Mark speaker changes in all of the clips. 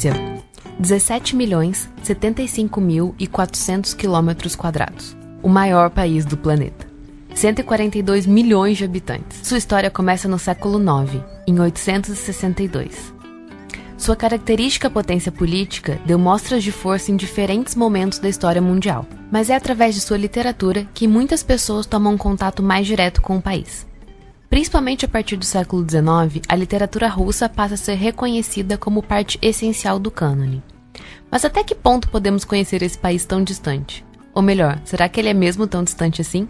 Speaker 1: Rússia. 17 milhões 75 mil e 400 quilômetros quadrados. O maior país do planeta. 142 milhões de habitantes. Sua história começa no século IX, em 862. Sua característica potência política deu mostras de força em diferentes momentos da história mundial, mas é através de sua literatura que muitas pessoas tomam um contato mais direto com o país. Principalmente a partir do século XIX, a literatura russa passa a ser reconhecida como parte essencial do cânone. Mas até que ponto podemos conhecer esse país tão distante? Ou melhor, será que ele é mesmo tão distante assim?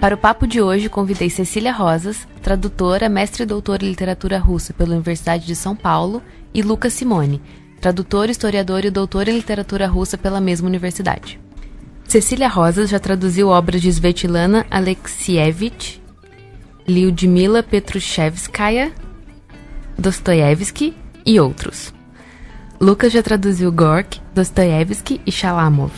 Speaker 1: Para o papo de hoje, convidei Cecília Rosas, tradutora, mestre e doutora em literatura russa pela Universidade de São Paulo, e Lucas Simone, tradutor, historiador e doutor em literatura russa pela mesma universidade. Cecília Rosas já traduziu obras de Svetlana Alexievich, Lyudmila Petrushevskaya, Dostoiévski e outros. Lucas já traduziu Gorky, Dostoiévski e Shalamov.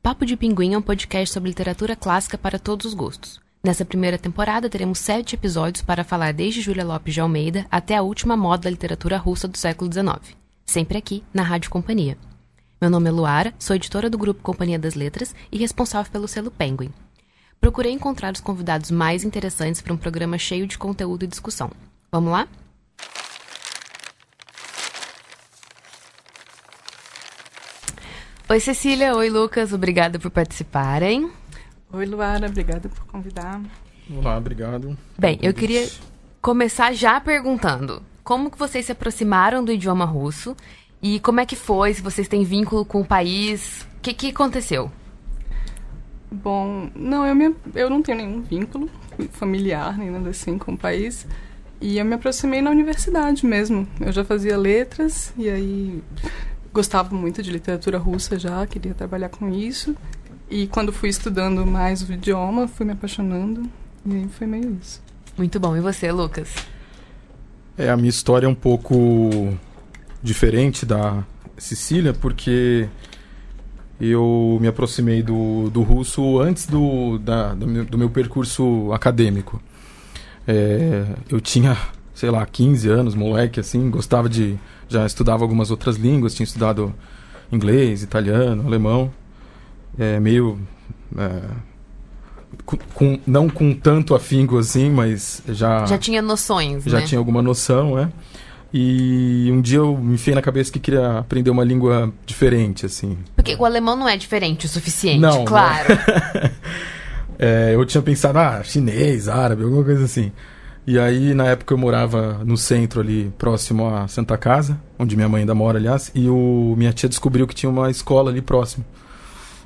Speaker 1: Papo de Pinguim é um podcast sobre literatura clássica para todos os gostos. Nessa primeira temporada, teremos sete episódios para falar desde Júlia Lopes de Almeida até a última moda da literatura russa do século XIX. Sempre aqui, na Rádio Companhia. Meu nome é Luara, sou editora do grupo Companhia das Letras e responsável pelo selo Penguin. Procurei encontrar os convidados mais interessantes para um programa cheio de conteúdo e discussão. Vamos lá? Oi, Cecília. Oi, Lucas. Obrigada por participarem.
Speaker 2: Oi, Luara. Obrigada por convidar.
Speaker 3: Olá, obrigado.
Speaker 1: Bem, eu queria começar já perguntando como que vocês se aproximaram do idioma russo e como é que foi, se vocês têm vínculo com o país, o que, que aconteceu?
Speaker 2: Bom, não, eu, me, eu não tenho nenhum vínculo familiar, nem nada assim com o país. E eu me aproximei na universidade mesmo. Eu já fazia letras e aí gostava muito de literatura russa já, queria trabalhar com isso. E quando fui estudando mais o idioma, fui me apaixonando. E aí foi meio isso.
Speaker 1: Muito bom. E você, Lucas?
Speaker 3: É, a minha história é um pouco diferente da Cecília, porque eu me aproximei do, do russo antes do, da, do, meu, do meu percurso acadêmico. É, eu tinha, sei lá, 15 anos, moleque, assim, gostava de já estudava algumas outras línguas, tinha estudado inglês, italiano, alemão, é, meio é, com, não com tanto afinco assim, mas já
Speaker 1: já tinha noções,
Speaker 3: já
Speaker 1: né?
Speaker 3: tinha alguma noção, é. E um dia eu me enfiei na cabeça que queria aprender uma língua diferente, assim.
Speaker 1: Porque o alemão não é diferente o suficiente,
Speaker 3: não,
Speaker 1: claro.
Speaker 3: Não. é, eu tinha pensado, ah, chinês, árabe, alguma coisa assim. E aí, na época, eu morava no centro ali, próximo à Santa Casa, onde minha mãe ainda mora, aliás, e o, minha tia descobriu que tinha uma escola ali próximo,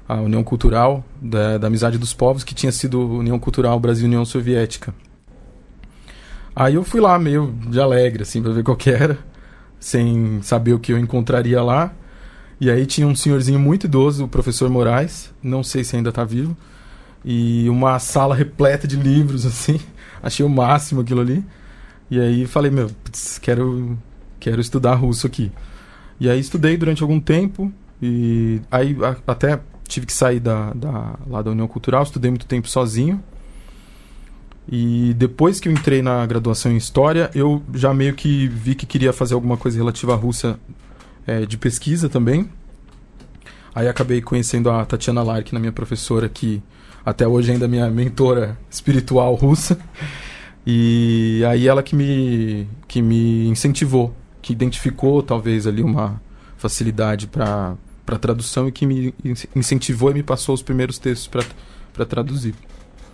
Speaker 3: a União Cultural da, da Amizade dos Povos, que tinha sido União Cultural Brasil-União Soviética. Aí eu fui lá, meio de alegre, assim, pra ver qual que era, sem saber o que eu encontraria lá. E aí tinha um senhorzinho muito idoso, o professor Moraes, não sei se ainda tá vivo, e uma sala repleta de livros, assim achei o máximo aquilo ali. E aí falei, meu, putz, quero, quero estudar russo aqui. E aí estudei durante algum tempo e aí a, até tive que sair da, da, lá da União Cultural, estudei muito tempo sozinho. E depois que eu entrei na graduação em História, eu já meio que vi que queria fazer alguma coisa relativa à Rússia é, de pesquisa também. Aí acabei conhecendo a Tatiana Lark, na minha professora, que até hoje ainda minha mentora espiritual russa. E aí ela que me, que me incentivou, que identificou talvez ali uma facilidade para para tradução e que me incentivou e me passou os primeiros textos para traduzir.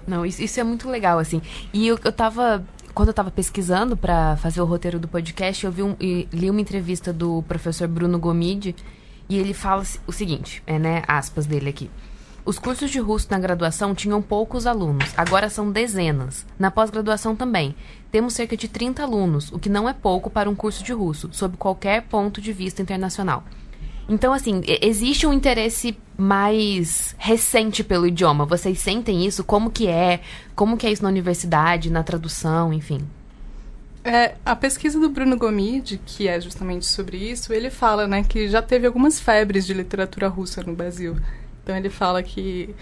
Speaker 1: Não, isso, isso, é muito legal, assim. E eu, eu tava. Quando eu tava pesquisando para fazer o roteiro do podcast, eu vi um, li uma entrevista do professor Bruno Gomide e ele fala o seguinte, é, né, aspas dele aqui. Os cursos de russo na graduação tinham poucos alunos, agora são dezenas. Na pós-graduação também. Temos cerca de 30 alunos, o que não é pouco para um curso de russo, sob qualquer ponto de vista internacional. Então, assim, existe um interesse mais recente pelo idioma. Vocês sentem isso? Como que é? Como que é isso na universidade, na tradução, enfim?
Speaker 2: É, a pesquisa do Bruno Gomide, que é justamente sobre isso, ele fala né, que já teve algumas febres de literatura russa no Brasil. Então ele fala que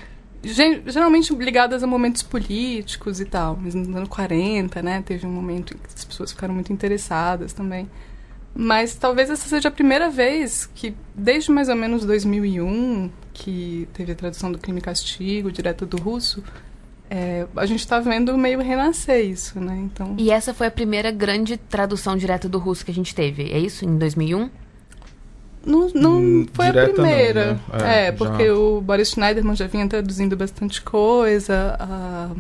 Speaker 2: geralmente ligadas a momentos políticos e tal. Mas nos anos 40, né, teve um momento em que as pessoas ficaram muito interessadas também. Mas talvez essa seja a primeira vez que, desde mais ou menos 2001, que teve a tradução do Crime e Castigo, direto do russo, é, a gente está vendo meio renascer isso, né? Então...
Speaker 1: E essa foi a primeira grande tradução direto do russo que a gente teve, é isso? Em 2001?
Speaker 2: Não, não hum, foi a primeira. Não, né? É, é porque já... o Boris Schneiderman já vinha traduzindo bastante coisa, a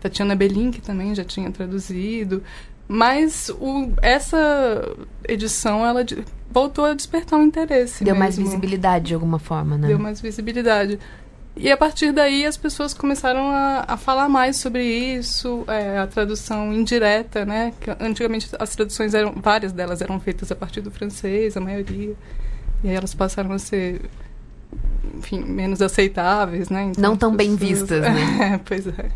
Speaker 2: Tatiana Belink também já tinha traduzido. Mas o, essa edição, ela voltou a despertar um interesse.
Speaker 1: Deu
Speaker 2: mesmo.
Speaker 1: mais visibilidade de alguma forma, né?
Speaker 2: Deu mais visibilidade. E a partir daí as pessoas começaram a, a falar mais sobre isso, é, a tradução indireta, né? Que antigamente as traduções eram, várias delas eram feitas a partir do francês, a maioria. E aí elas passaram a ser, enfim, menos aceitáveis, né?
Speaker 1: Então, Não tão pessoas... bem vistas, né?
Speaker 2: É, pois é.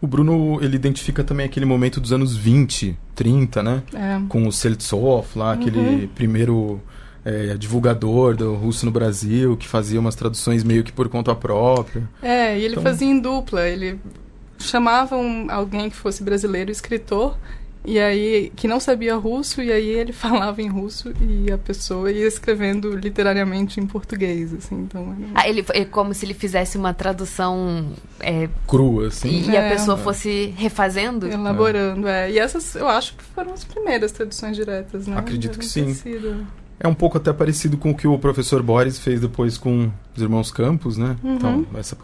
Speaker 3: O Bruno, ele identifica também aquele momento dos anos 20, 30, né? É. Com o Seltsov lá, aquele uhum. primeiro é, divulgador do russo no Brasil, que fazia umas traduções meio que por conta própria.
Speaker 2: É, e ele então... fazia em dupla. Ele chamava um, alguém que fosse brasileiro, escritor, e aí, que não sabia russo, e aí ele falava em russo e a pessoa ia escrevendo literariamente em português, assim, então...
Speaker 1: Era... Ah, ele, é como se ele fizesse uma tradução... É,
Speaker 3: Crua, assim.
Speaker 1: E, é, a pessoa fosse refazendo?
Speaker 2: Elaborando, é. é. E essas, eu acho que foram as primeiras traduções diretas, né?
Speaker 3: Acredito que sim. Sido. É um pouco até parecido com o que o professor Boris fez depois com os irmãos Campos, né?
Speaker 2: Uhum.
Speaker 3: Então, essa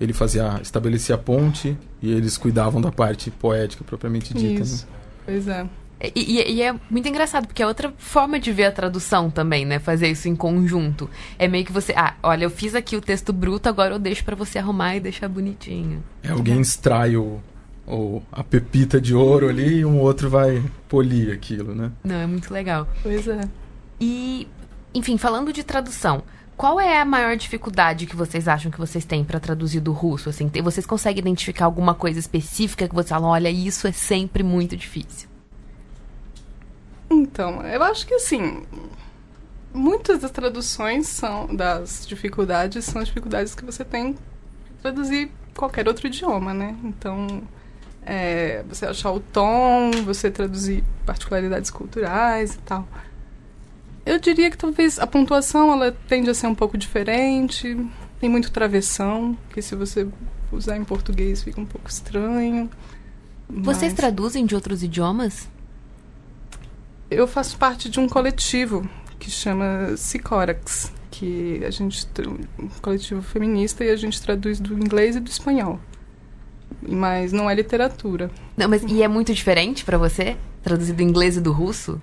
Speaker 3: ele fazia estabelecia a ponte e eles cuidavam da parte poética propriamente dita.
Speaker 2: Isso. Né? Pois é.
Speaker 1: E, e, e, é muito engraçado, porque é outra forma de ver a tradução também, né? Fazer isso em conjunto. É meio que você. Ah, olha, eu fiz aqui o texto bruto, agora eu deixo para você arrumar e deixar bonitinho.
Speaker 3: É, alguém extrai o, o, a pepita de ouro ali e um outro vai polir aquilo, né?
Speaker 1: Não, é muito legal.
Speaker 2: Pois é.
Speaker 1: E, enfim, falando de tradução, qual é a maior dificuldade que vocês acham que vocês têm para traduzir do russo? Assim, vocês conseguem identificar alguma coisa específica que vocês falam, olha, isso é sempre muito difícil?
Speaker 2: Então, eu acho que assim, muitas das traduções são das dificuldades são as dificuldades que você tem traduzir qualquer outro idioma, né? Então, é, você achar o tom, você traduzir particularidades culturais e tal. Eu diria que talvez a pontuação ela tende a ser um pouco diferente. Tem muito travessão, que se você usar em português fica um pouco estranho.
Speaker 1: Vocês mas... traduzem de outros idiomas?
Speaker 2: Eu faço parte de um coletivo que chama Sicorax, que a gente um coletivo feminista e a gente traduz do inglês e do espanhol. Mas não é literatura.
Speaker 1: Não, mas e é muito diferente para você traduzir do inglês e do russo?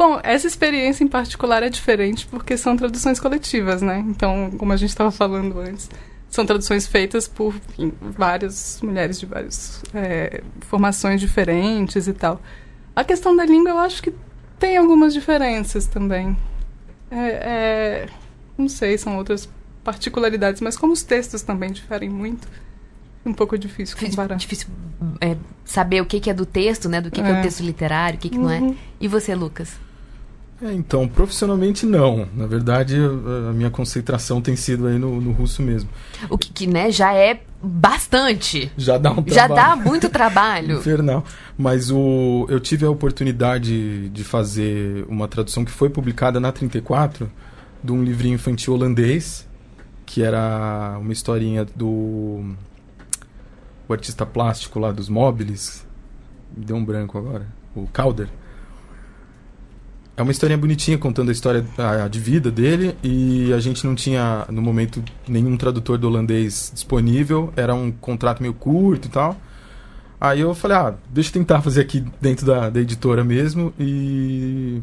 Speaker 2: Bom, essa experiência em particular é diferente porque são traduções coletivas, né? Então, como a gente estava falando antes, são traduções feitas por enfim, várias mulheres de várias é, formações diferentes e tal. A questão da língua, eu acho que tem algumas diferenças também. É, é, não sei, são outras particularidades, mas como os textos também diferem muito, é um pouco difícil comparar.
Speaker 1: Difícil é, saber o que, que, é do texto, né? Do que, que é o é. texto literário, o que, que uhum. não é. Uhum. E você, Lucas?
Speaker 3: É, então, profissionalmente não. Na verdade, a minha concentração tem sido aí no, no russo mesmo.
Speaker 1: O que, que, né, já é bastante.
Speaker 3: Já dá um trabalho.
Speaker 1: Já dá muito trabalho.
Speaker 3: Infernal. Mas o, eu tive a oportunidade de fazer uma tradução que foi publicada na 34 de um livrinho infantil holandês, que era uma historinha do o artista plástico lá dos móveis. Me deu um branco agora. O Calder é uma historinha bonitinha contando a história de vida dele e a gente não tinha no momento nenhum tradutor do holandês disponível, era um contrato meio curto e tal. Aí eu falei, ah, deixa eu tentar fazer aqui dentro da, da editora mesmo e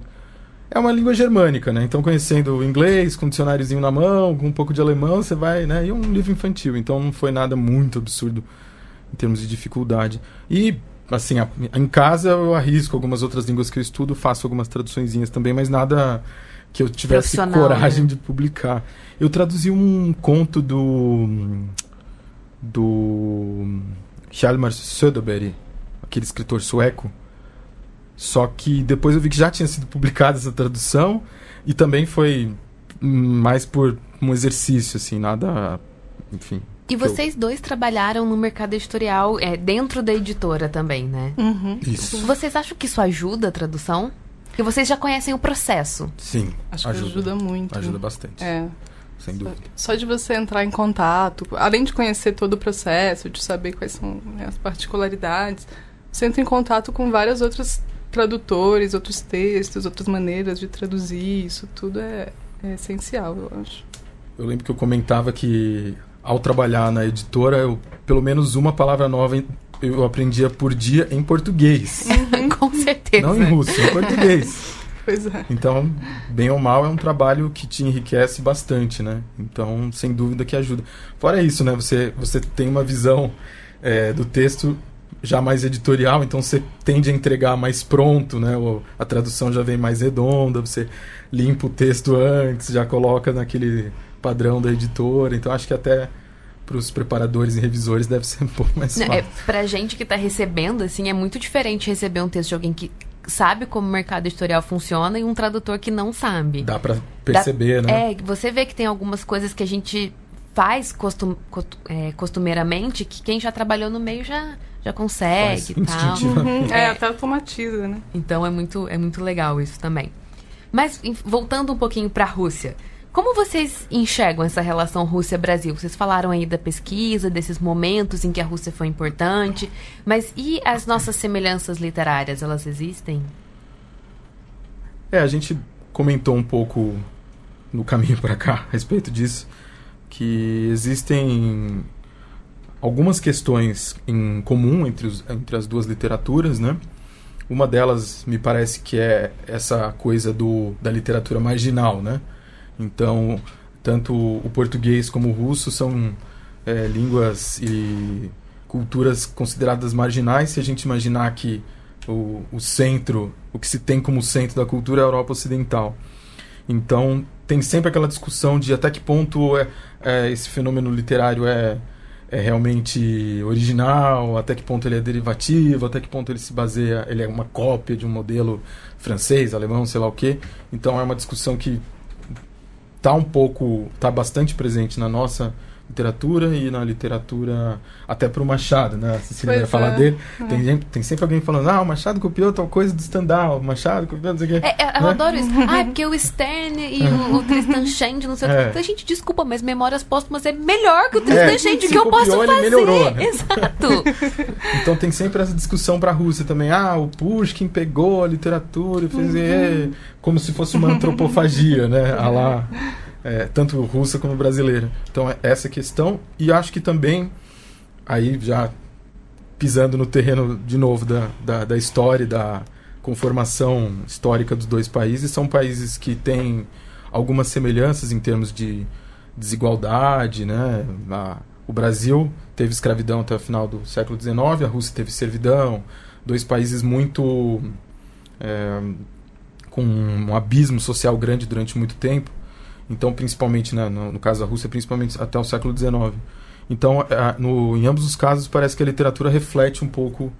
Speaker 3: é uma língua germânica, né? Então conhecendo o inglês, com um dicionáriozinho na mão, com um pouco de alemão, você vai, né? E um livro infantil, então não foi nada muito absurdo em termos de dificuldade. E assim, a, em casa eu arrisco algumas outras línguas que eu estudo, faço algumas traduçõezinhas também, mas nada que eu tivesse coragem né? de publicar. Eu traduzi um conto do do Hjalmar Söderberg, aquele escritor sueco, Só que depois eu vi que já tinha sido publicada essa tradução e também foi mais por um exercício, assim, nada. Enfim.
Speaker 1: E vocês eu... dois trabalharam no mercado editorial é, dentro da editora também, né?
Speaker 2: Uhum.
Speaker 3: Isso.
Speaker 1: Vocês acham que isso ajuda a tradução? Que vocês já conhecem o processo.
Speaker 3: Sim.
Speaker 2: Acho ajuda. que ajuda muito.
Speaker 3: Ajuda bastante.
Speaker 2: É.
Speaker 3: Sem dúvida.
Speaker 2: Só de você entrar em contato, além de conhecer todo o processo, de saber quais são né, as particularidades, você entra em contato com vários outros tradutores, outros textos, outras maneiras de traduzir. Isso tudo é, é essencial, eu acho.
Speaker 3: Eu lembro que eu comentava que ao trabalhar na editora, eu, pelo menos uma palavra nova eu aprendia por dia em português.
Speaker 1: Uhum. Com certeza.
Speaker 3: Não em russo, em português.
Speaker 2: Pois é.
Speaker 3: Então, bem ou mal, é um trabalho que te enriquece bastante, né? Então, sem dúvida que ajuda. Fora isso, né? Você, você tem uma visão é, do texto já mais editorial, então você tende a entregar mais pronto, né? A tradução já vem mais redonda, você limpa o texto antes, já coloca naquele padrão da editora. Então acho que até para os preparadores e revisores deve ser um pouco mais fácil. É,
Speaker 1: para gente que está recebendo, assim, é muito diferente receber um texto de alguém que sabe como o mercado editorial funciona e um tradutor que não sabe.
Speaker 3: Dá para perceber,
Speaker 1: Dá,
Speaker 3: né?
Speaker 1: É, você vê que tem algumas coisas que a gente faz costum, é, costumeiramente que quem já trabalhou no meio já, já consegue e tal.
Speaker 2: Uhum, é, é, até automatiza, né?
Speaker 1: Então é muito, é muito legal isso também. Mas voltando um pouquinho para a Rússia, como vocês enxergam essa relação Rússia-Brasil? Vocês falaram aí da pesquisa, desses momentos em que a Rússia foi importante, mas e as nossas semelhanças literárias, elas existem?
Speaker 3: É, a gente comentou um pouco no caminho para cá a respeito disso, que existem algumas questões em comum entre, os, entre as duas literaturas, né? Uma delas me parece que é essa coisa do, da literatura marginal, né? Então, tanto o português como o russo são é, línguas e culturas consideradas marginais se a gente imaginar que o, o centro, o que se tem como centro da cultura é a Europa Ocidental. Então, tem sempre aquela discussão de até que ponto é, é, esse fenômeno literário é, é realmente original, até que ponto ele é derivativo, até que ponto ele se baseia, ele é uma cópia de um modelo francês, alemão, sei lá o quê. Então é uma discussão que está um pouco, está bastante presente na nossa literatura e na literatura até para o Machado, né? A Cecília vai falar é. dele. É. Tem, tem sempre alguém falando, ah, o Machado copiou tal coisa do Stendhal, o Machado copiou não sei o quê.
Speaker 1: É, é, eu né? adoro isso. Ah, é porque o Stern e o, o Tristan Shandy, não sei o é. quê. Gente, desculpa, mas Memórias Póstumas é melhor que o Tristan é, Shandy, que eu posso fazer. Melhorou, né? Exato.
Speaker 3: então tem sempre essa discussão para a Rússia também. Ah, o Pushkin pegou a literatura e fez... Uhum. É, como se fosse uma antropofagia, né? A lá é, tanto russa como brasileira. Então, é essa questão. E acho que também, aí já pisando no terreno de novo da, da, da história, da conformação histórica dos dois países, são países que têm algumas semelhanças em termos de desigualdade, né? O Brasil teve escravidão até o final do século XIX, a Rússia teve servidão, dois países muito é, com um abismo social grande durante muito tempo. Então, principalmente, né, no, no, caso da Rússia, principalmente até o século XIX. Então, é, no, em ambos os casos, parece que a literatura reflete um pouco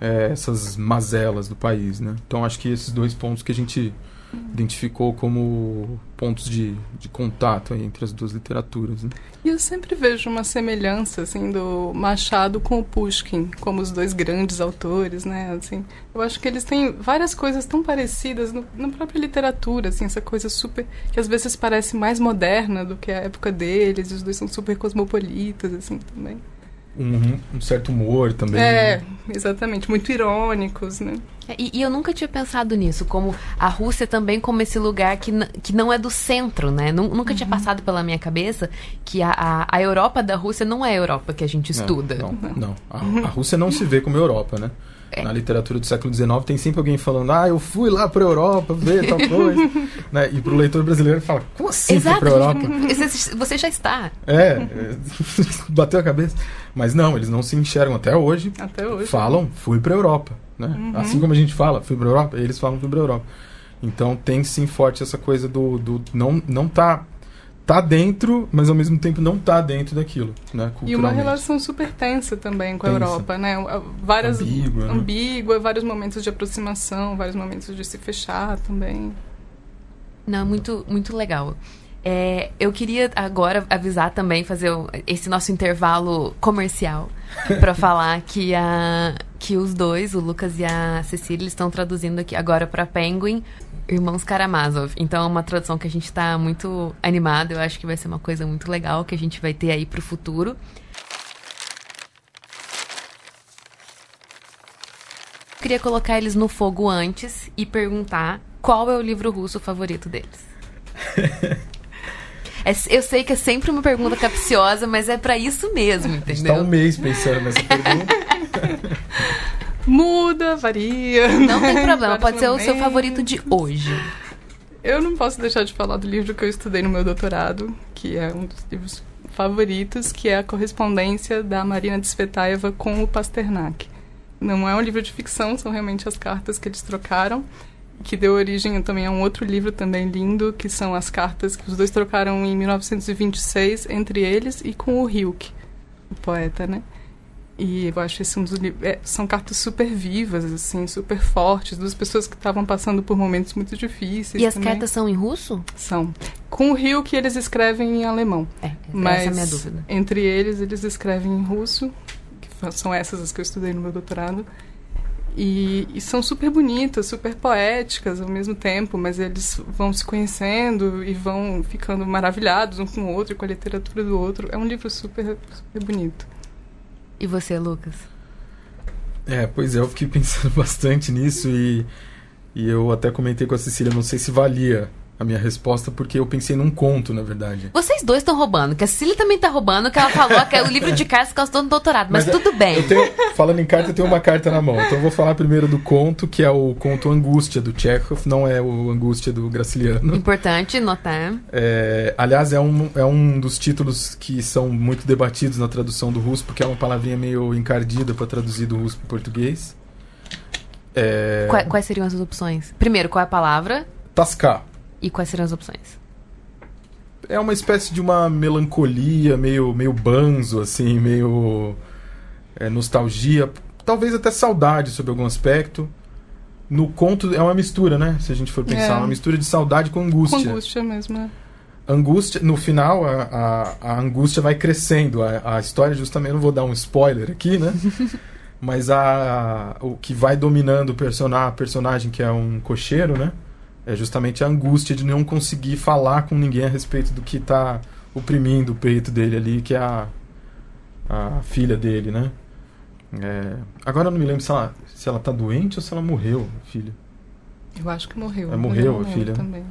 Speaker 3: é, essas mazelas do país. Né? Então, acho que esses dois pontos que a gente identificou como pontos de, de contato entre as duas literaturas. Né?
Speaker 2: E eu sempre vejo uma semelhança assim do Machado com o Pushkin, como os dois grandes autores, né? Assim, eu acho que eles têm várias coisas tão parecidas no, na própria literatura, assim, essa coisa super que às vezes parece mais moderna do que a época deles. E os dois são super cosmopolitas, assim, também
Speaker 3: um, um, certo humor também.
Speaker 2: É, exatamente, muito irônicos, né?
Speaker 1: É, e, e, eu nunca tinha pensado nisso, como a Rússia também como esse lugar que, que não é do centro, né? Nunca uhum. tinha passado pela minha cabeça que a, a, a, Europa da Rússia não é a Europa que a gente estuda.
Speaker 3: Não, não. não. A, a Rússia não se vê como Europa, né? É. Na literatura do século XIX tem sempre alguém falando, ah, eu fui lá para a Europa ver tal coisa. né? E para o leitor brasileiro fala, como assim Exato, foi para a Europa?
Speaker 1: Você já está.
Speaker 3: É, bateu a cabeça. Mas não, eles não se enxergam até hoje.
Speaker 2: Até hoje.
Speaker 3: Falam, fui para a Europa. Né? Uhum. Assim como a gente fala, fui para a Europa, eles falam, fui para a Europa. Então tem sim forte essa coisa do, do não, não tá tá dentro, mas ao mesmo tempo não tá dentro daquilo, né?
Speaker 2: E uma relação super tensa também com a Europa, né? Várias ambígua, né? ambígua, vários momentos de aproximação, vários momentos de se fechar também.
Speaker 1: Não, muito muito legal. É, eu queria agora avisar também, fazer esse nosso intervalo comercial, para falar que, a, que os dois, o Lucas e a Cecília, estão traduzindo aqui agora para Penguin Irmãos Karamazov. Então é uma tradução que a gente está muito animado. Eu acho que vai ser uma coisa muito legal que a gente vai ter aí para o futuro. Eu queria colocar eles no fogo antes e perguntar qual é o livro russo favorito deles. É, eu sei que é sempre uma pergunta capciosa, mas é para isso mesmo, entendeu?
Speaker 3: Está um mês pensando nessa pergunta.
Speaker 2: Muda, varia.
Speaker 1: Não tem problema, pode ser o seu favorito de hoje.
Speaker 2: Eu não posso deixar de falar do livro que eu estudei no meu doutorado, que é um dos livros favoritos, que é a correspondência da Marina Tsvetaeva com o Pasternak. Não é um livro de ficção, são realmente as cartas que eles trocaram que deu origem também a um outro livro também lindo, que são as cartas que os dois trocaram em 1926 entre eles e com o Hilke, o poeta, né? E eu acho esse um dos livros. É, são cartas super vivas, assim, super fortes, duas pessoas que estavam passando por momentos muito difíceis.
Speaker 1: E as também. cartas são em russo?
Speaker 2: São. Com o Hilke eles escrevem em alemão.
Speaker 1: É, mas essa é a minha dúvida.
Speaker 2: Entre eles, eles escrevem em russo, que são essas as que eu estudei no meu doutorado. E, e, são super bonitas, super poéticas ao mesmo tempo, mas eles vão se conhecendo e vão ficando maravilhados um com o outro, com a literatura do outro. É um livro super, super bonito.
Speaker 1: E você, Lucas?
Speaker 3: É, pois é, eu fiquei pensando bastante nisso e, e eu até comentei com a Cecília, não sei se valia a minha resposta porque eu pensei num conto, na verdade.
Speaker 1: Vocês dois estão roubando, que a Cecília também está roubando, que ela falou que é o livro de cartas que ela estudou no doutorado, mas, mas é, tudo bem.
Speaker 3: Tenho, falando em carta, eu tenho uma carta na mão. Então eu vou falar primeiro do conto, que é o conto Angústia, do Chekhov, não é o Angústia do Graciliano.
Speaker 1: Importante notar.
Speaker 3: É, aliás, é um, é um dos títulos que são muito debatidos na tradução do russo, porque é uma palavrinha meio encardida para traduzir do russo para português.
Speaker 1: É... Quais, quais seriam as opções? Primeiro, qual é a palavra?
Speaker 3: Tascar.
Speaker 1: E quais serão as opções?
Speaker 3: É uma espécie de uma melancolia, meio, meio banzo, assim, meio é, nostalgia, talvez até saudade sobre algum aspecto. No conto é uma mistura, né? Se a gente for pensar, é. uma mistura de saudade com angústia.
Speaker 2: Com angústia mesmo, né?
Speaker 3: Angústia, no final, a, a, a angústia vai crescendo. A, a, história, justamente, não vou dar um spoiler aqui, né? Mas a, o que vai dominando o personagem, personagem, que é um cocheiro, né? É justamente a angústia de não conseguir falar com ninguém a respeito do que está oprimindo o peito dele ali, que é a, a filha dele, né? É, agora eu não me lembro se ela, se ela tá doente ou se ela morreu, filha.
Speaker 2: Eu acho que morreu.
Speaker 3: É, morreu a filha. Também.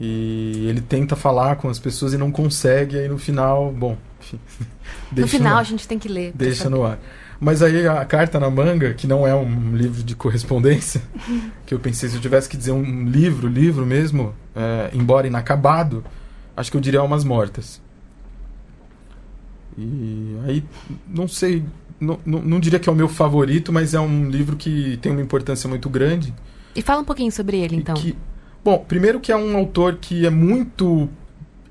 Speaker 3: E ele tenta falar com as pessoas e não consegue, aí no final, bom, enfim.
Speaker 1: no final no a gente tem que ler.
Speaker 3: Deixa no ar. Mas aí a carta na manga, que não é um livro de correspondência, que eu pensei, se eu tivesse que dizer um livro, livro mesmo, é, embora inacabado, acho que eu diria Almas Mortas. E aí, não sei, não, não, não, diria que é o meu favorito, mas é um livro que tem uma importância muito grande.
Speaker 1: E fala um pouquinho sobre ele, então.
Speaker 3: Que, bom, primeiro que é um autor que é muito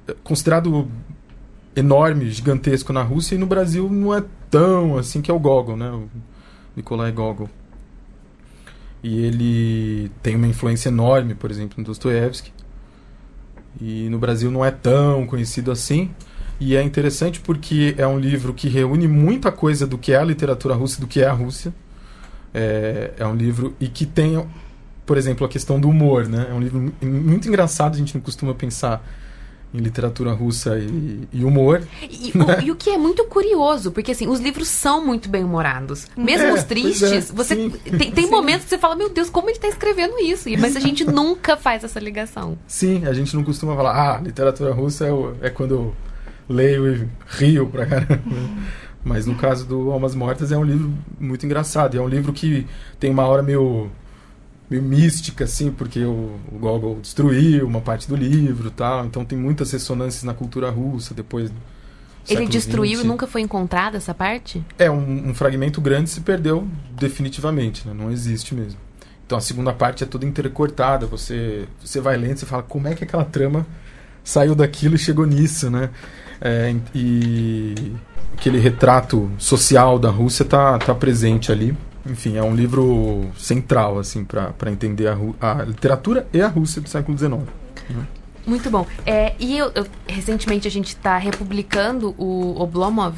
Speaker 3: é, considerado enorme, gigantesco na Rússia e no Brasil não é tão assim que é o Gogol, né? O Nikolai Gogol. E ele tem uma influência enorme, por exemplo, no Dostoiévski. E no Brasil não é tão conhecido assim. E é interessante porque é um livro que reúne muita coisa do que é a literatura russa e do que é a Rússia. É, é um livro e que tem, por exemplo, a questão do humor, né? É um livro muito engraçado, a gente não costuma pensar em literatura russa e, e humor.
Speaker 1: E, né? o, e, o, que é muito curioso, porque assim, os livros são muito bem humorados. Mesmo é, os tristes, é, você sim, tem, tem momentos que você fala, meu Deus, como ele está escrevendo isso? Mas a gente nunca faz essa ligação.
Speaker 3: Sim, a gente não costuma falar, ah, literatura russa é, é quando eu leio e rio pra caramba. Mas no caso do Almas Mortas é um livro muito engraçado. É um livro que tem uma hora meio meio mística, assim, porque o, o Gogol destruiu uma parte do livro tal. Então tem muitas ressonâncias na cultura russa depois.
Speaker 1: Ele destruiu 20. e nunca foi encontrada essa parte?
Speaker 3: É, um, um, fragmento grande se perdeu definitivamente, né? não existe mesmo. Então a segunda parte é toda intercortada, você, você vai lendo e fala como é que aquela trama saiu daquilo e chegou nisso, né? É, e aquele retrato social da Rússia tá, tá presente ali. Enfim, é um livro central assim para entender a, a, literatura e a Rússia do século XIX. Né?
Speaker 1: Muito bom. É, e eu, eu, recentemente a gente está republicando o Oblomov.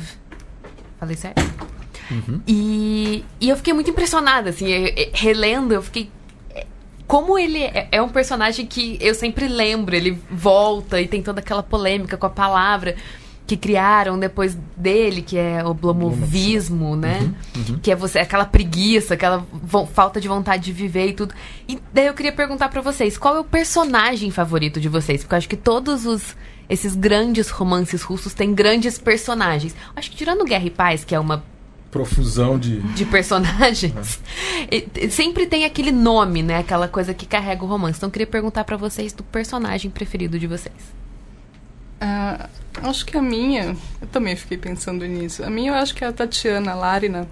Speaker 1: Falei certo? Uhum. E, e eu fiquei muito impressionada, assim, relendo, eu fiquei como ele é, é, um personagem que eu sempre lembro, ele volta e tem toda aquela polêmica com a palavra que criaram depois dele, que é o blomovismo, né? Uhum, uhum. Que é você aquela preguiça, aquela falta de vontade de viver e tudo. E daí eu queria perguntar para vocês, qual é o personagem favorito de vocês? Porque eu acho que todos os esses grandes romances russos têm grandes personagens. Acho que tirando Guerra e Paz, que é uma
Speaker 3: profusão de
Speaker 1: de personagens. É. Sempre tem aquele nome, né? Aquela coisa que carrega o romance. Então eu queria perguntar para vocês do personagem preferido de vocês.
Speaker 2: Uh, acho que a minha, eu também fiquei pensando nisso. A minha eu acho que é a Tatiana Larina,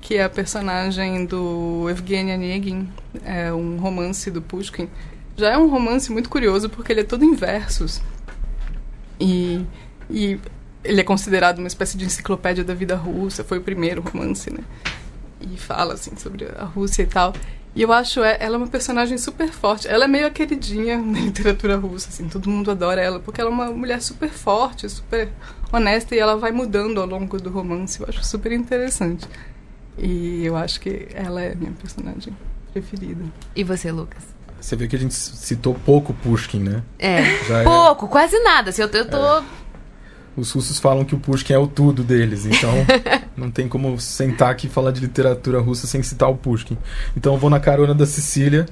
Speaker 2: que é a personagem do Evgeny Onegin, é um romance do Pushkin. Já é um romance muito curioso porque ele é todo em versos. E, e ele é considerado uma espécie de enciclopédia da vida russa, foi o primeiro romance, né? E fala, assim, sobre a Rússia e tal. E eu acho ela é uma personagem super forte. Ela é meio a queridinha na literatura russa, assim, todo mundo adora ela, porque ela é uma mulher super forte, super honesta e ela vai mudando ao longo do romance. Eu acho super interessante. E eu acho que ela é minha personagem preferida.
Speaker 1: E você, Lucas?
Speaker 3: Você vê que a gente citou pouco Pushkin, né?
Speaker 1: É, Já é pouco, é... quase nada. Assim, eu, eu tô... É
Speaker 3: os russos falam que o Pushkin é o tudo deles, então não tem como sentar aqui e falar de literatura russa sem citar o Pushkin. Então eu vou na carona da Cecília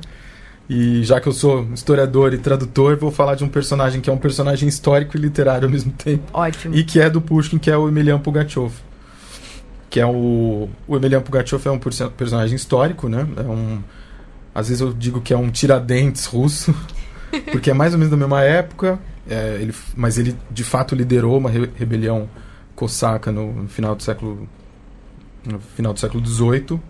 Speaker 3: e já que eu sou historiador e tradutor, vou falar de um personagem que é um personagem histórico e literário ao mesmo tempo.
Speaker 1: Ótimo.
Speaker 3: E que é do Pushkin, que é o Emelian Pugachev. Que é o o Emelian Pugachev é um personagem histórico, né? É um às vezes eu digo que é um Tiradentes russo, porque é mais ou menos da mesma época é, ele, mas ele de fato liderou uma re rebelião cosaca no, no, final do século no final do século XVIII.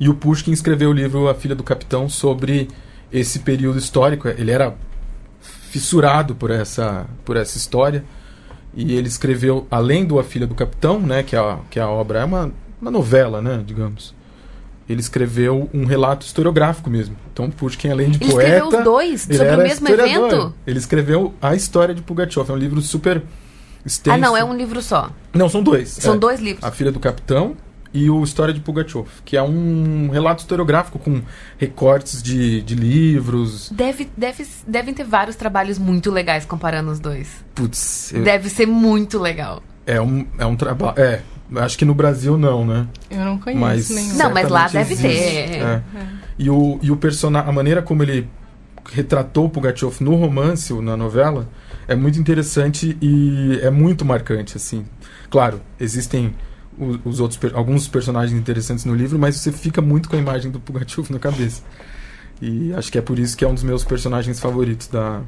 Speaker 3: E o Pushkin escreveu o livro A Filha do Capitão sobre esse período histórico. Ele era fissurado por essa por essa história e ele escreveu além do A Filha do Capitão, né, que é a, que é a obra é uma, uma novela, né, digamos ele escreveu um relato historiográfico mesmo. Então, Pushkin, além de
Speaker 1: ele
Speaker 3: poeta...
Speaker 1: Ele escreveu os dois sobre o mesmo evento?
Speaker 3: Ele escreveu a história de Pugachev. É um livro super extenso.
Speaker 1: Ah, não, é um livro só.
Speaker 3: Não, são dois.
Speaker 1: São é. dois livros.
Speaker 3: A Filha do Capitão e o História de Pugachev, que é um relato historiográfico com recortes de, de livros.
Speaker 1: Deve, deve, devem ter vários trabalhos muito legais comparando os dois.
Speaker 3: Putz.
Speaker 1: Eu... Deve ser muito legal.
Speaker 3: É um, é um trabalho. É, Acho que no Brasil não, né?
Speaker 2: Eu não conheço mas nenhum.
Speaker 1: Não, mas lá deve existe. ter.
Speaker 3: É. É. E o, e o personagem, a maneira como ele retratou Pugachev no romance, na novela, é muito interessante e é muito marcante, assim. Claro, existem os, os outros alguns personagens interessantes no livro, mas você fica muito com a imagem do Pugachev na cabeça. E acho que é por isso que é um dos meus personagens favoritos da,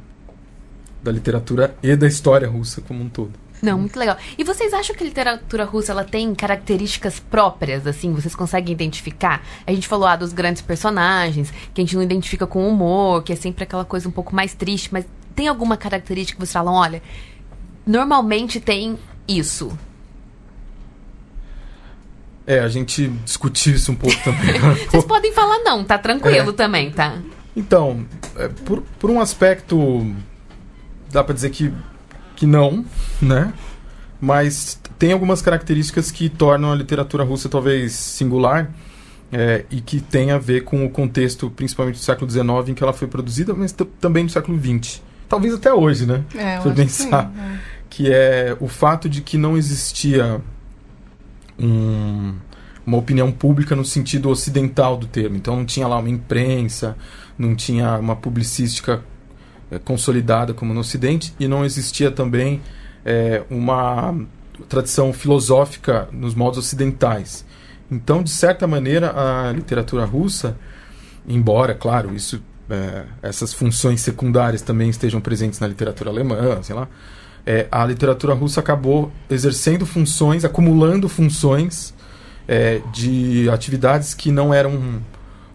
Speaker 3: da literatura e da história russa como um todo.
Speaker 1: Não, muito legal. E vocês acham que a literatura russa ela tem características próprias, assim? Vocês conseguem identificar? A gente falou ah, dos grandes personagens, que a gente não identifica com humor, que é sempre aquela coisa um pouco mais triste, mas tem alguma característica que vocês falam, olha, normalmente tem isso?
Speaker 3: É, a gente discutiu isso um pouco também.
Speaker 1: Vocês podem falar não, tá tranquilo é. também, tá?
Speaker 3: Então, é, por, por um aspecto, dá para dizer que que não, né? Mas tem algumas características que tornam a literatura russa talvez singular é, e que tem a ver com o contexto, principalmente do século XIX, em que ela foi produzida, mas também do século XX. Talvez até hoje, né?
Speaker 2: É, Se pensar.
Speaker 3: Que, é. que é o fato de que não existia um, uma opinião pública no sentido ocidental do termo. Então não tinha lá uma imprensa, não tinha uma publicística consolidada como no Ocidente e não existia também é, uma tradição filosófica nos modos ocidentais. Então, de certa maneira, a literatura russa, embora, claro, isso, é, essas funções secundárias também estejam presentes na literatura alemã, sei lá, é, a literatura russa acabou exercendo funções, acumulando funções de atividades que não eram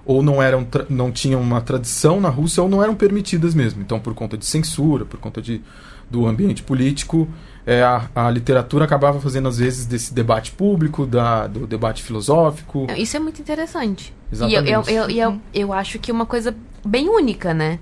Speaker 3: ou não eram não tinham uma tradição na Rússia ou não eram permitidas mesmo. Então, por conta de censura, por conta de, do ambiente político, é, a, a, literatura acabava fazendo às vezes desse debate público, da, do debate filosófico.
Speaker 1: Isso é muito interessante.
Speaker 3: Exatamente.
Speaker 1: E eu, eu, eu, eu, eu acho que é uma coisa bem única, né?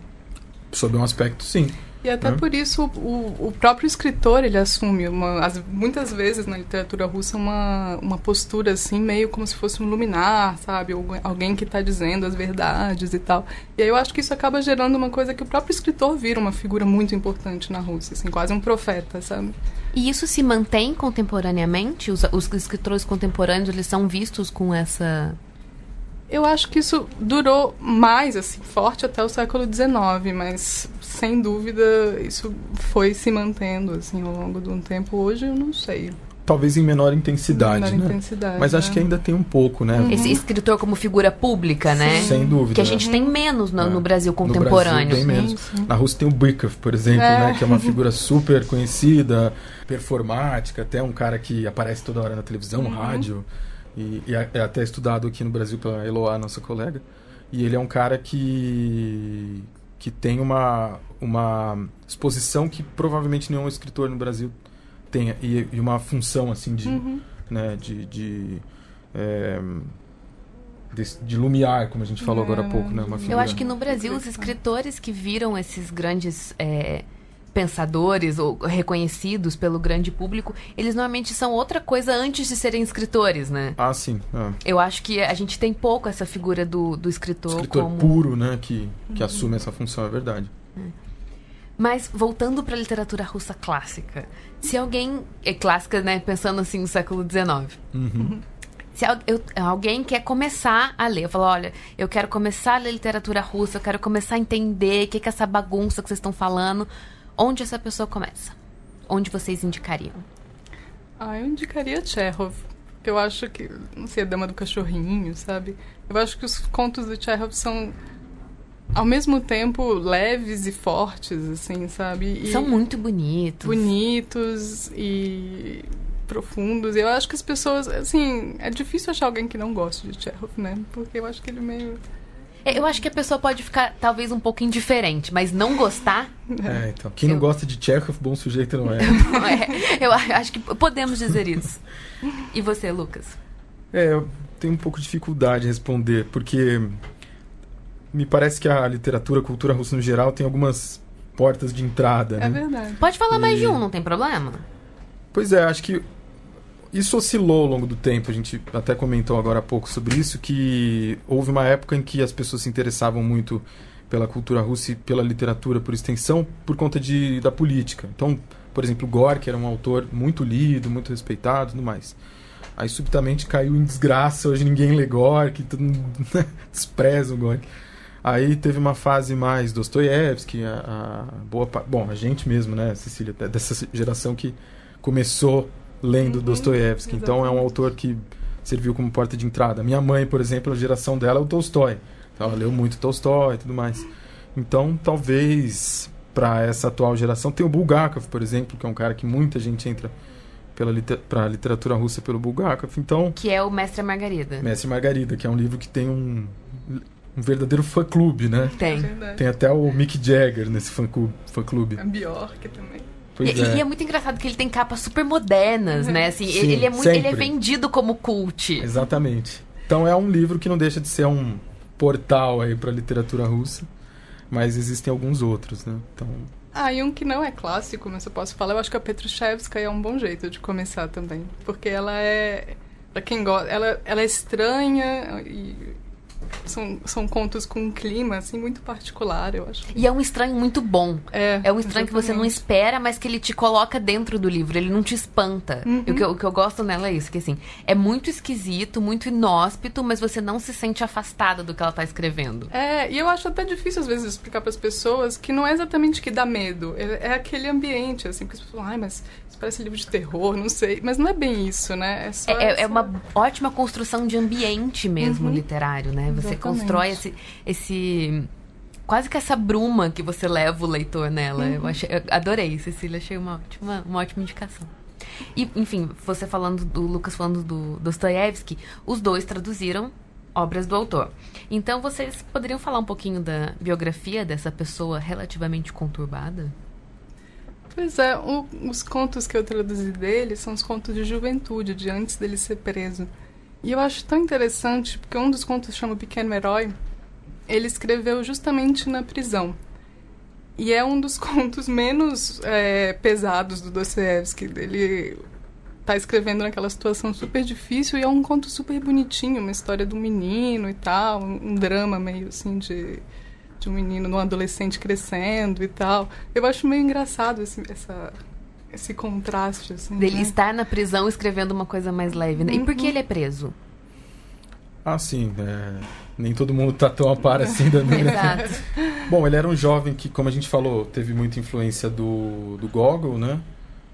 Speaker 3: Sob um aspecto, sim.
Speaker 2: E até por isso o, o próprio escritor ele assume uma, as, muitas vezes na literatura russa uma, uma postura assim meio como se fosse um luminar, sabe, Ou, alguém que está dizendo as verdades e tal. E aí eu acho que isso acaba gerando uma coisa que o próprio escritor vira uma figura muito importante na Rússia, assim, quase um profeta, sabe?
Speaker 1: E isso se mantém contemporaneamente? Os, os escritores contemporâneos eles são vistos com essa
Speaker 2: eu acho que isso durou mais, assim, forte até o século XIX, mas sem dúvida isso foi se mantendo, assim, ao longo de um tempo. Hoje eu não sei.
Speaker 3: Talvez em menor intensidade, menor
Speaker 2: né? Intensidade,
Speaker 3: mas acho que ainda tem um pouco, né?
Speaker 1: Uhum. Esse escritor como figura pública, né?
Speaker 3: Sem dúvida.
Speaker 1: Que a gente tem menos no, é. no Brasil contemporâneo.
Speaker 3: No Brasil, bem menos. Sim, sim. Na Rússia tem o Bykov, por exemplo, é. né? Que é uma figura super conhecida, performática, até um cara que aparece toda hora na televisão, uhum. rádio e, e é, até estudado aqui no Brasil pela Eloá, nossa colega. E ele é um cara que que tem uma uma exposição que provavelmente nenhum escritor no Brasil tenha e, e uma função assim de uhum. né de de, é, de, de lumiar, como a gente falou é, agora há pouco, né? Uma
Speaker 1: Eu acho que no Brasil os escritores que viram esses grandes é, pensadores ou reconhecidos pelo grande público, eles normalmente são outra coisa antes de serem escritores, né?
Speaker 3: Ah, sim. É.
Speaker 1: Eu acho que a gente tem pouco essa figura do, do escritor,
Speaker 3: escritor
Speaker 1: como...
Speaker 3: puro, né? Que, que uhum. assume essa função, é verdade. É.
Speaker 1: Mas voltando para a literatura russa clássica, se alguém é clássica, né, pensando assim no século XIX,
Speaker 3: uhum.
Speaker 1: se eu, alguém quer começar a ler, eu falo, olha, eu quero começar a ler literatura russa, eu quero começar a entender o que, que é essa bagunça que vocês estão falando, Onde essa pessoa começa? Onde vocês indicariam?
Speaker 2: Ah, eu indicaria Chekhov. Eu acho que, não sei, a Dama do Cachorrinho, sabe? Eu acho que os contos do Chekhov são ao mesmo tempo leves e fortes, assim, sabe? E
Speaker 1: são muito bonitos.
Speaker 2: Bonitos e profundos. Eu acho que as pessoas, assim, é difícil achar alguém que não goste de Chekhov, né? Porque eu acho que ele meio
Speaker 1: eu acho que a pessoa pode ficar talvez um pouco indiferente, mas não gostar.
Speaker 3: É, então. Quem eu... não gosta de Chekhov, bom sujeito não é.
Speaker 1: é. Eu acho que podemos dizer isso. E você, Lucas?
Speaker 3: É, eu tenho um pouco de dificuldade em responder, porque me parece que a literatura, a cultura russa no geral tem algumas portas de entrada.
Speaker 2: É
Speaker 3: né?
Speaker 2: verdade.
Speaker 1: Pode falar e... mais de um, não tem problema.
Speaker 3: Pois é, acho que isso oscilou ao longo do tempo. A gente até comentou agora há pouco sobre isso, que houve uma época em que as pessoas se interessavam muito pela cultura russa e pela literatura por extensão por conta de, da política. Então, por exemplo, Gorky era um autor muito lido, muito respeitado tudo mais. Aí subitamente caiu em desgraça, hoje ninguém lê Gorky, todo mundo despreza o Gorky. Aí teve uma fase mais Dostoiévski, a, a boa bom, a gente mesmo, né, Cecília, dessa geração que começou lendo uhum, Dostoiévski. Então é um autor que serviu como porta de entrada. Minha mãe, por exemplo, a geração dela é o Tolstói. Então, ela leu muito Tolstói e tudo mais. Então, talvez para essa atual geração tem o Bulgakov, por exemplo, que é um cara que muita gente entra pela liter literatura russa pelo Bulgakov. Então,
Speaker 1: que é o Mestre Margarida.
Speaker 3: Mestre Margarida, que é um livro que tem um um verdadeiro fã-clube, né?
Speaker 1: Tem.
Speaker 2: É
Speaker 3: tem até o Mick Jagger nesse fã-clube. Fã
Speaker 2: a Bjork também.
Speaker 1: E é. e, é. muito engraçado que ele tem capas super modernas, né? Assim, Sim, ele, é muito, ele é vendido como cult.
Speaker 3: Exatamente. Então é um livro que não deixa de ser um portal aí para literatura russa, mas existem alguns outros, né? Então
Speaker 2: ah, e um que não é clássico, mas eu posso falar, eu acho que a Petrushevska é um bom jeito de começar também, porque ela é para quem gosta, ela, ela é estranha e são, são contos com um clima, assim, muito particular, eu acho.
Speaker 1: E é um estranho muito bom.
Speaker 2: É,
Speaker 1: é um estranho exatamente. que você não espera, mas que ele te coloca dentro do livro, ele não te espanta. Uhum. O, que eu, o que eu gosto nela é isso, que assim, é muito esquisito, muito inóspito, mas você não se sente afastada do que ela tá escrevendo.
Speaker 2: É, e eu acho até difícil às vezes explicar para as pessoas que não é exatamente que dá medo, é, é aquele ambiente, assim, porque as pessoas falam, ai, mas isso parece livro de terror, não sei. Mas não é bem isso, né?
Speaker 1: É, é, essa... é uma ótima construção de ambiente mesmo, uhum. literário, né? Você Exatamente. constrói esse, esse. Quase que essa bruma que você leva o leitor nela. Uhum. Eu, achei, eu adorei, Cecília, achei uma ótima, uma ótima indicação. E, enfim, você falando do Lucas falando do Dostoiévski, os dois traduziram obras do autor. Então, vocês poderiam falar um pouquinho da biografia dessa pessoa relativamente conturbada?
Speaker 2: Pois é, o, os contos que eu traduzi dele são os contos de juventude, de antes dele ser preso. E eu acho tão interessante, porque um dos contos chama O Pequeno Herói, ele escreveu justamente na prisão. E é um dos contos menos é, pesados do Dostoevsky. Ele tá escrevendo naquela situação super difícil e é um conto super bonitinho, uma história do menino e tal, um, um drama meio assim de de um menino, num adolescente crescendo e tal. Eu acho meio engraçado esse, essa, esse contraste, assim.
Speaker 1: Dele
Speaker 2: né?
Speaker 1: estar na prisão escrevendo uma coisa mais leve, né? E por que
Speaker 2: Uhum.
Speaker 1: ele é preso?
Speaker 3: Ah, sim. é, nem todo mundo tá tão a par assim da minha.
Speaker 1: Exato.
Speaker 3: Bom, ele era um jovem que, como a gente falou, teve muita influência do, do Gogol, né?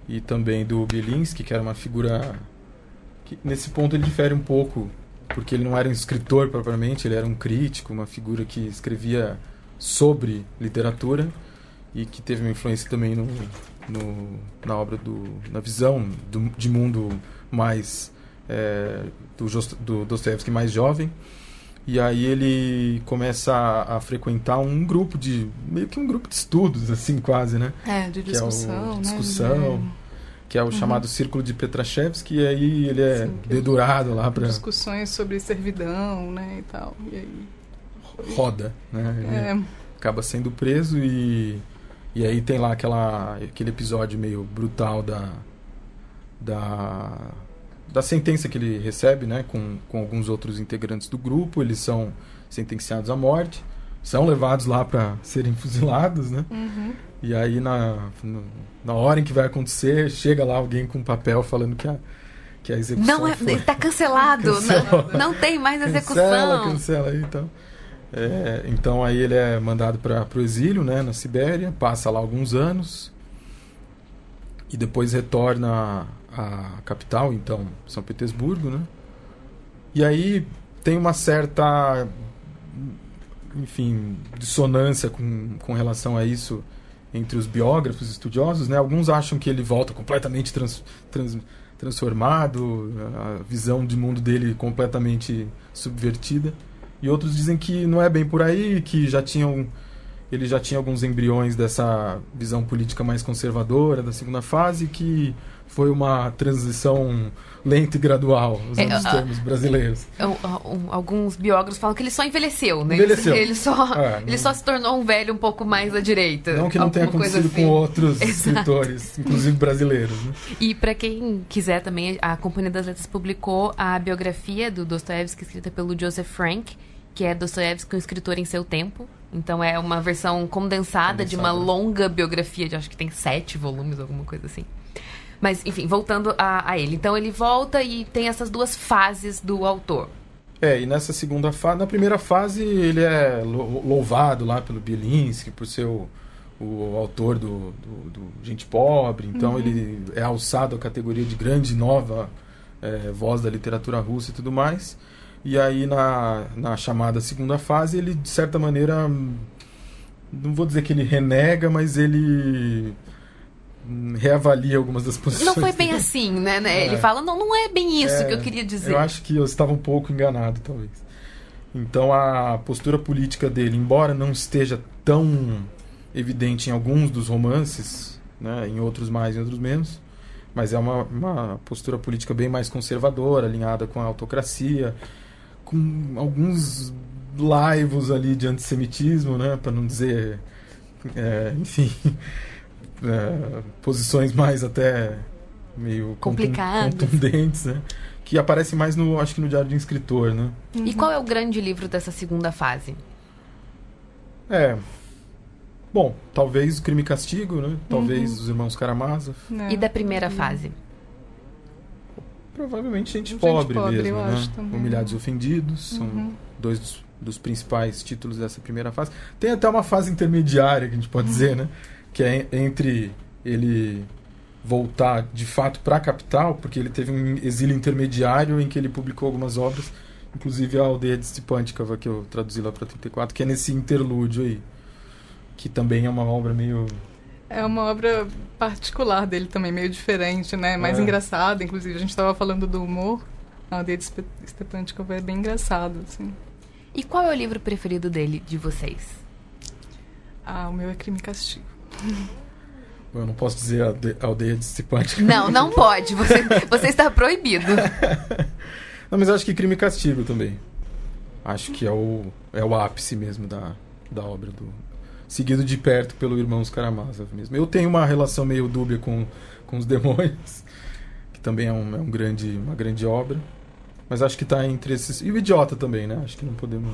Speaker 3: E também do Bielinski, que era uma figura que nesse ponto ele difere um pouco, porque ele não era um escritor propriamente, ele era um crítico, uma figura que escrevia sobre literatura e que teve uma influência também no, no- na obra do na visão do, de mundo mais é, do, do Dostoevsky mais jovem. E aí ele começa a, a frequentar um grupo de meio que um grupo de estudos assim quase né?
Speaker 2: É, de
Speaker 3: que é o
Speaker 2: discussão, né?
Speaker 3: discussão,
Speaker 2: De-
Speaker 3: que é o chamado Círculo de Petrashevsky e aí ele é
Speaker 2: Sim, que-
Speaker 3: dedurado lá para
Speaker 2: discussões sobre servidão, né, e tal. E aí,
Speaker 3: roda né?
Speaker 2: É,
Speaker 3: acaba sendo preso e e aí tem lá aquela aquele episódio meio brutal da da da sentença que ele recebe, né, com, com alguns outros integrantes do grupo, eles são sentenciados à morte, são levados lá para serem fuzilados, né?
Speaker 2: uhum.
Speaker 3: E aí na na hora em que vai acontecer, chega lá alguém com um papel falando que a que a execução
Speaker 1: Não, é,
Speaker 3: foi...
Speaker 1: ele tá cancelado. Não, não tem mais execução.
Speaker 3: Cancela, cancela aí então. É, então aí ele é mandado para o exílio, né, na Sibéria, passa lá alguns anos e depois retorna à capital, então São Petersburgo, né? E aí tem uma certa, enfim, dissonância com, com relação a isso entre os biógrafos estudiosos, né? Alguns acham que ele volta completamente trans, trans- transformado, a visão de mundo dele completamente subvertida. E outros dizem que não é bem por aí, que já tinham ele já tinha alguns embriões dessa visão política mais conservadora da segunda fase, que foi uma transição lenta e gradual, usando
Speaker 1: É,
Speaker 3: os
Speaker 1: a-
Speaker 3: termos brasileiros.
Speaker 1: Um, um, alguns biógrafos falam que ele só envelheceu, né?
Speaker 3: Envelheceu.
Speaker 1: Ele, só,
Speaker 3: É,
Speaker 1: ele
Speaker 3: não-
Speaker 1: só se tornou um velho um pouco mais à direita.
Speaker 3: Não que não tenha acontecido
Speaker 1: assim.
Speaker 3: com outros
Speaker 1: Exato.
Speaker 3: escritores, inclusive brasileiros. Né?
Speaker 1: E para quem quiser também, a Companhia das Letras publicou a biografia do Dostoiévski escrita pelo Joseph Frank, que é Dostoiévski, um escritor em seu tempo. Então é uma versão condensada, de uma
Speaker 3: Condensada.
Speaker 1: longa biografia, de acho que tem sete volumes, alguma coisa assim. Mas, enfim, voltando a, a ele. Então ele volta e tem essas duas fases do autor.
Speaker 3: É, e nessa segunda fase, na primeira fase ele é lou- louvado lá pelo Bielinski por ser o, o autor do, do, do Gente Pobre, então ele é alçado à categoria de grande nova é, voz da literatura russa e tudo mais. E aí na, na chamada segunda fase ele de certa maneira não vou dizer que ele renega, mas ele reavalia algumas das posições.
Speaker 1: Não foi bem
Speaker 3: dele.
Speaker 1: assim, né? né?
Speaker 3: É.
Speaker 1: Ele fala, não, não é bem isso
Speaker 3: É,
Speaker 1: que eu queria dizer.
Speaker 3: Eu acho que eu estava um pouco enganado, talvez. Então a postura política dele, embora não esteja tão evidente em alguns dos romances, né, em outros mais, em outros menos, mas é uma, uma postura política bem mais conservadora, alinhada com a autocracia, com alguns laivos ali de antissemitismo, né, para não dizer, é, enfim, é, posições mais até meio
Speaker 1: Complicadas.
Speaker 3: contundentes, né, que aparecem mais no, acho que no Diário de um Escritor, né.
Speaker 1: E qual é o grande livro dessa segunda fase?
Speaker 3: É. Bom, talvez o Crime e Castigo, né? Talvez os Irmãos Karamazov.
Speaker 1: E da primeira fase?
Speaker 3: Provavelmente Gente,
Speaker 2: Gente
Speaker 3: Pobre,
Speaker 2: Pobre,
Speaker 3: mesmo, né? Humilhados e Ofendidos. São
Speaker 2: Uhum.
Speaker 3: dois dos, dos principais títulos dessa primeira fase. Tem até uma fase intermediária, que a gente pode
Speaker 2: Uhum.
Speaker 3: dizer, né? Que é entre ele voltar de fato para a capital, porque ele teve um exílio intermediário em que ele publicou algumas obras, inclusive a Aldeia de que eu traduzi lá para 34, que é nesse interlúdio aí. Que também é uma obra meio
Speaker 2: É uma obra particular dele também, meio diferente, né? Mais
Speaker 3: É.
Speaker 2: engraçada, inclusive. A gente estava falando do humor. a aldeia de é bem engraçado, assim.
Speaker 1: E qual é o livro preferido dele, de vocês?
Speaker 2: Ah, o meu é Crime e Castigo.
Speaker 3: Eu não posso dizer a aldeia de Stepanchikov.
Speaker 1: Não, não pode. Você, você está proibido.
Speaker 3: não, mas eu acho que Crime e Castigo também. Acho que é o, é o ápice mesmo da, da obra do, seguido de perto pelo Irmãos Karamazov mesmo. Eu tenho uma relação meio dúbia com, com os demônios, que também é, um, é um grande, uma grande obra. Mas acho que está entre esses. E o Idiota também, né? Acho que não podemos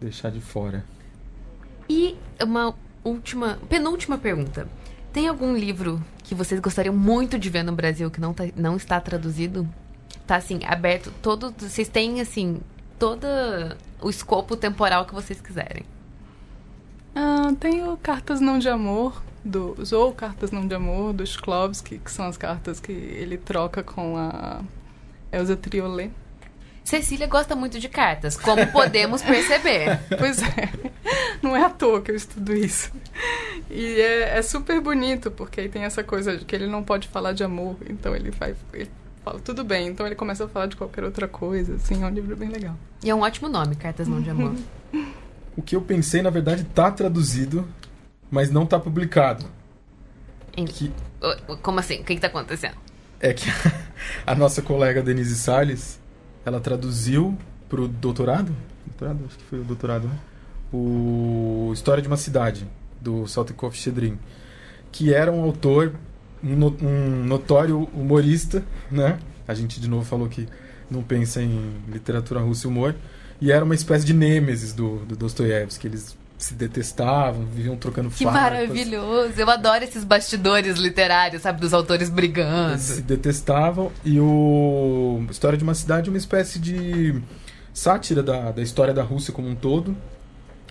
Speaker 3: deixar de fora.
Speaker 1: E uma última, penúltima pergunta. Tem algum livro que vocês gostariam muito de ver no Brasil que não, tá, não está traduzido? Tá assim, aberto todo. Vocês têm assim, todo o escopo temporal que vocês quiserem.
Speaker 2: Ah, tenho Cartas Não de Amor, dos, ou Cartas Não de Amor, dos Klovsky, que são as cartas que ele troca com a Elza Triolet.
Speaker 1: Cecília gosta muito de cartas, como podemos perceber.
Speaker 2: pois é, não é à toa que eu estudo isso. E é, é, super bonito, porque aí tem essa coisa de que ele não pode falar de amor, então ele vai. Ele fala, tudo bem, então ele começa a falar de qualquer outra coisa, assim, é um livro bem legal.
Speaker 1: E é um ótimo nome, Cartas Não de Amor.
Speaker 3: o que eu pensei, na verdade, tá traduzido, mas não tá publicado.
Speaker 1: Em... Que... Como assim? O que, que tá acontecendo?
Speaker 3: É que a nossa colega Denise Salles, ela traduziu pro doutorado, doutorado? Acho que foi o doutorado, né? O História de uma Cidade, do Saltykov Shedrin, que era um autor, um, um notório humorista, né? A gente de novo falou que não pensa em literatura russa e humor, e era uma espécie de nêmesis do, do Dostoiévski. Eles se detestavam, viviam trocando
Speaker 1: Que farpas. maravilhoso! Eu adoro esses bastidores literários, sabe? Dos autores brigando. Eles
Speaker 3: se detestavam. E o História de uma Cidade é uma espécie de sátira da, da história da Rússia como um todo,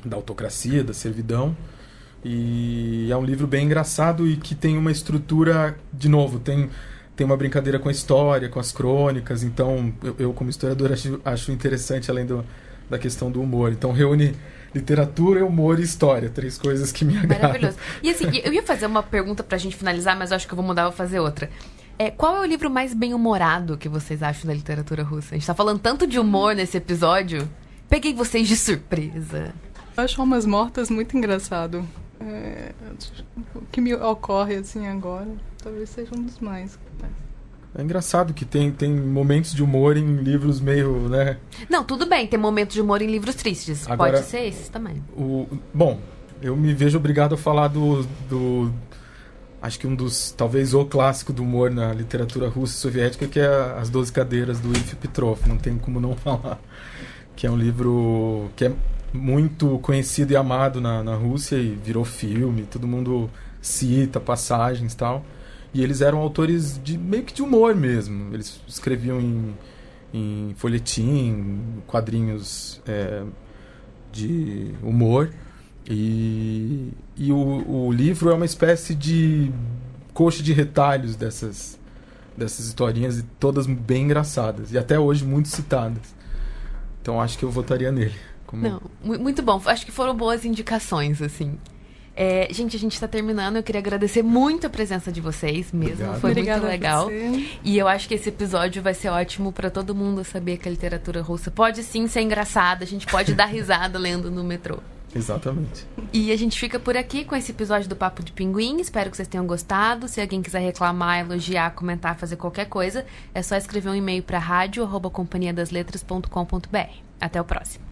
Speaker 3: da autocracia, da servidão. E é um livro bem engraçado e que tem uma estrutura, de novo, tem tem uma brincadeira com a história, com as crônicas. Então, eu, eu como historiador, acho, acho interessante, além do, da questão do humor. Então, reúne literatura, humor e história. Três coisas que me agradam. Maravilhoso.
Speaker 1: E assim, eu ia fazer uma pergunta pra gente finalizar, mas acho que eu vou mudar, vou fazer outra. É, qual é o livro mais bem-humorado que vocês acham da literatura russa? A gente tá falando tanto de humor nesse episódio. Peguei vocês de surpresa.
Speaker 2: Eu acho Almas Mortas muito engraçado. É, o que me ocorre assim agora, talvez seja um dos mais.
Speaker 3: É engraçado que tem, tem momentos de humor em livros meio, né?
Speaker 1: Não, tudo bem, tem momentos de humor em livros tristes. Agora, Pode ser esses também.
Speaker 3: O, bom, eu me vejo obrigado a falar do, do. Acho que um dos. Talvez o clássico do humor na literatura russa e soviética, que é As Doze Cadeiras do Ilf Petrov. Não tem como não falar. Que é um livro que é muito conhecido e amado na, na Rússia e virou filme. Todo mundo cita passagens e tal. E eles eram autores de meio que de humor mesmo. Eles escreviam em, em folhetim, quadrinhos é, de humor. E, e o, o livro é uma espécie de coxa de retalhos dessas, dessas historinhas, todas bem engraçadas. E até hoje muito citadas. Então acho que eu votaria nele.
Speaker 1: Como... Não, muito bom. Acho que foram boas indicações, assim. É, gente, a gente está terminando. Eu queria agradecer muito a presença de vocês mesmo. Obrigado. Foi Obrigada muito legal. E eu acho que esse episódio vai ser ótimo para todo mundo saber que a literatura russa pode sim ser engraçada. A gente pode dar risada lendo no metrô.
Speaker 3: Exatamente.
Speaker 1: E a gente fica por aqui com esse episódio do Papo de Pinguim. Espero que vocês tenham gostado. Se alguém quiser reclamar, elogiar, comentar, fazer qualquer coisa, é só escrever um e-mail para rádio@companhiadasletras.com.br. Até o próximo.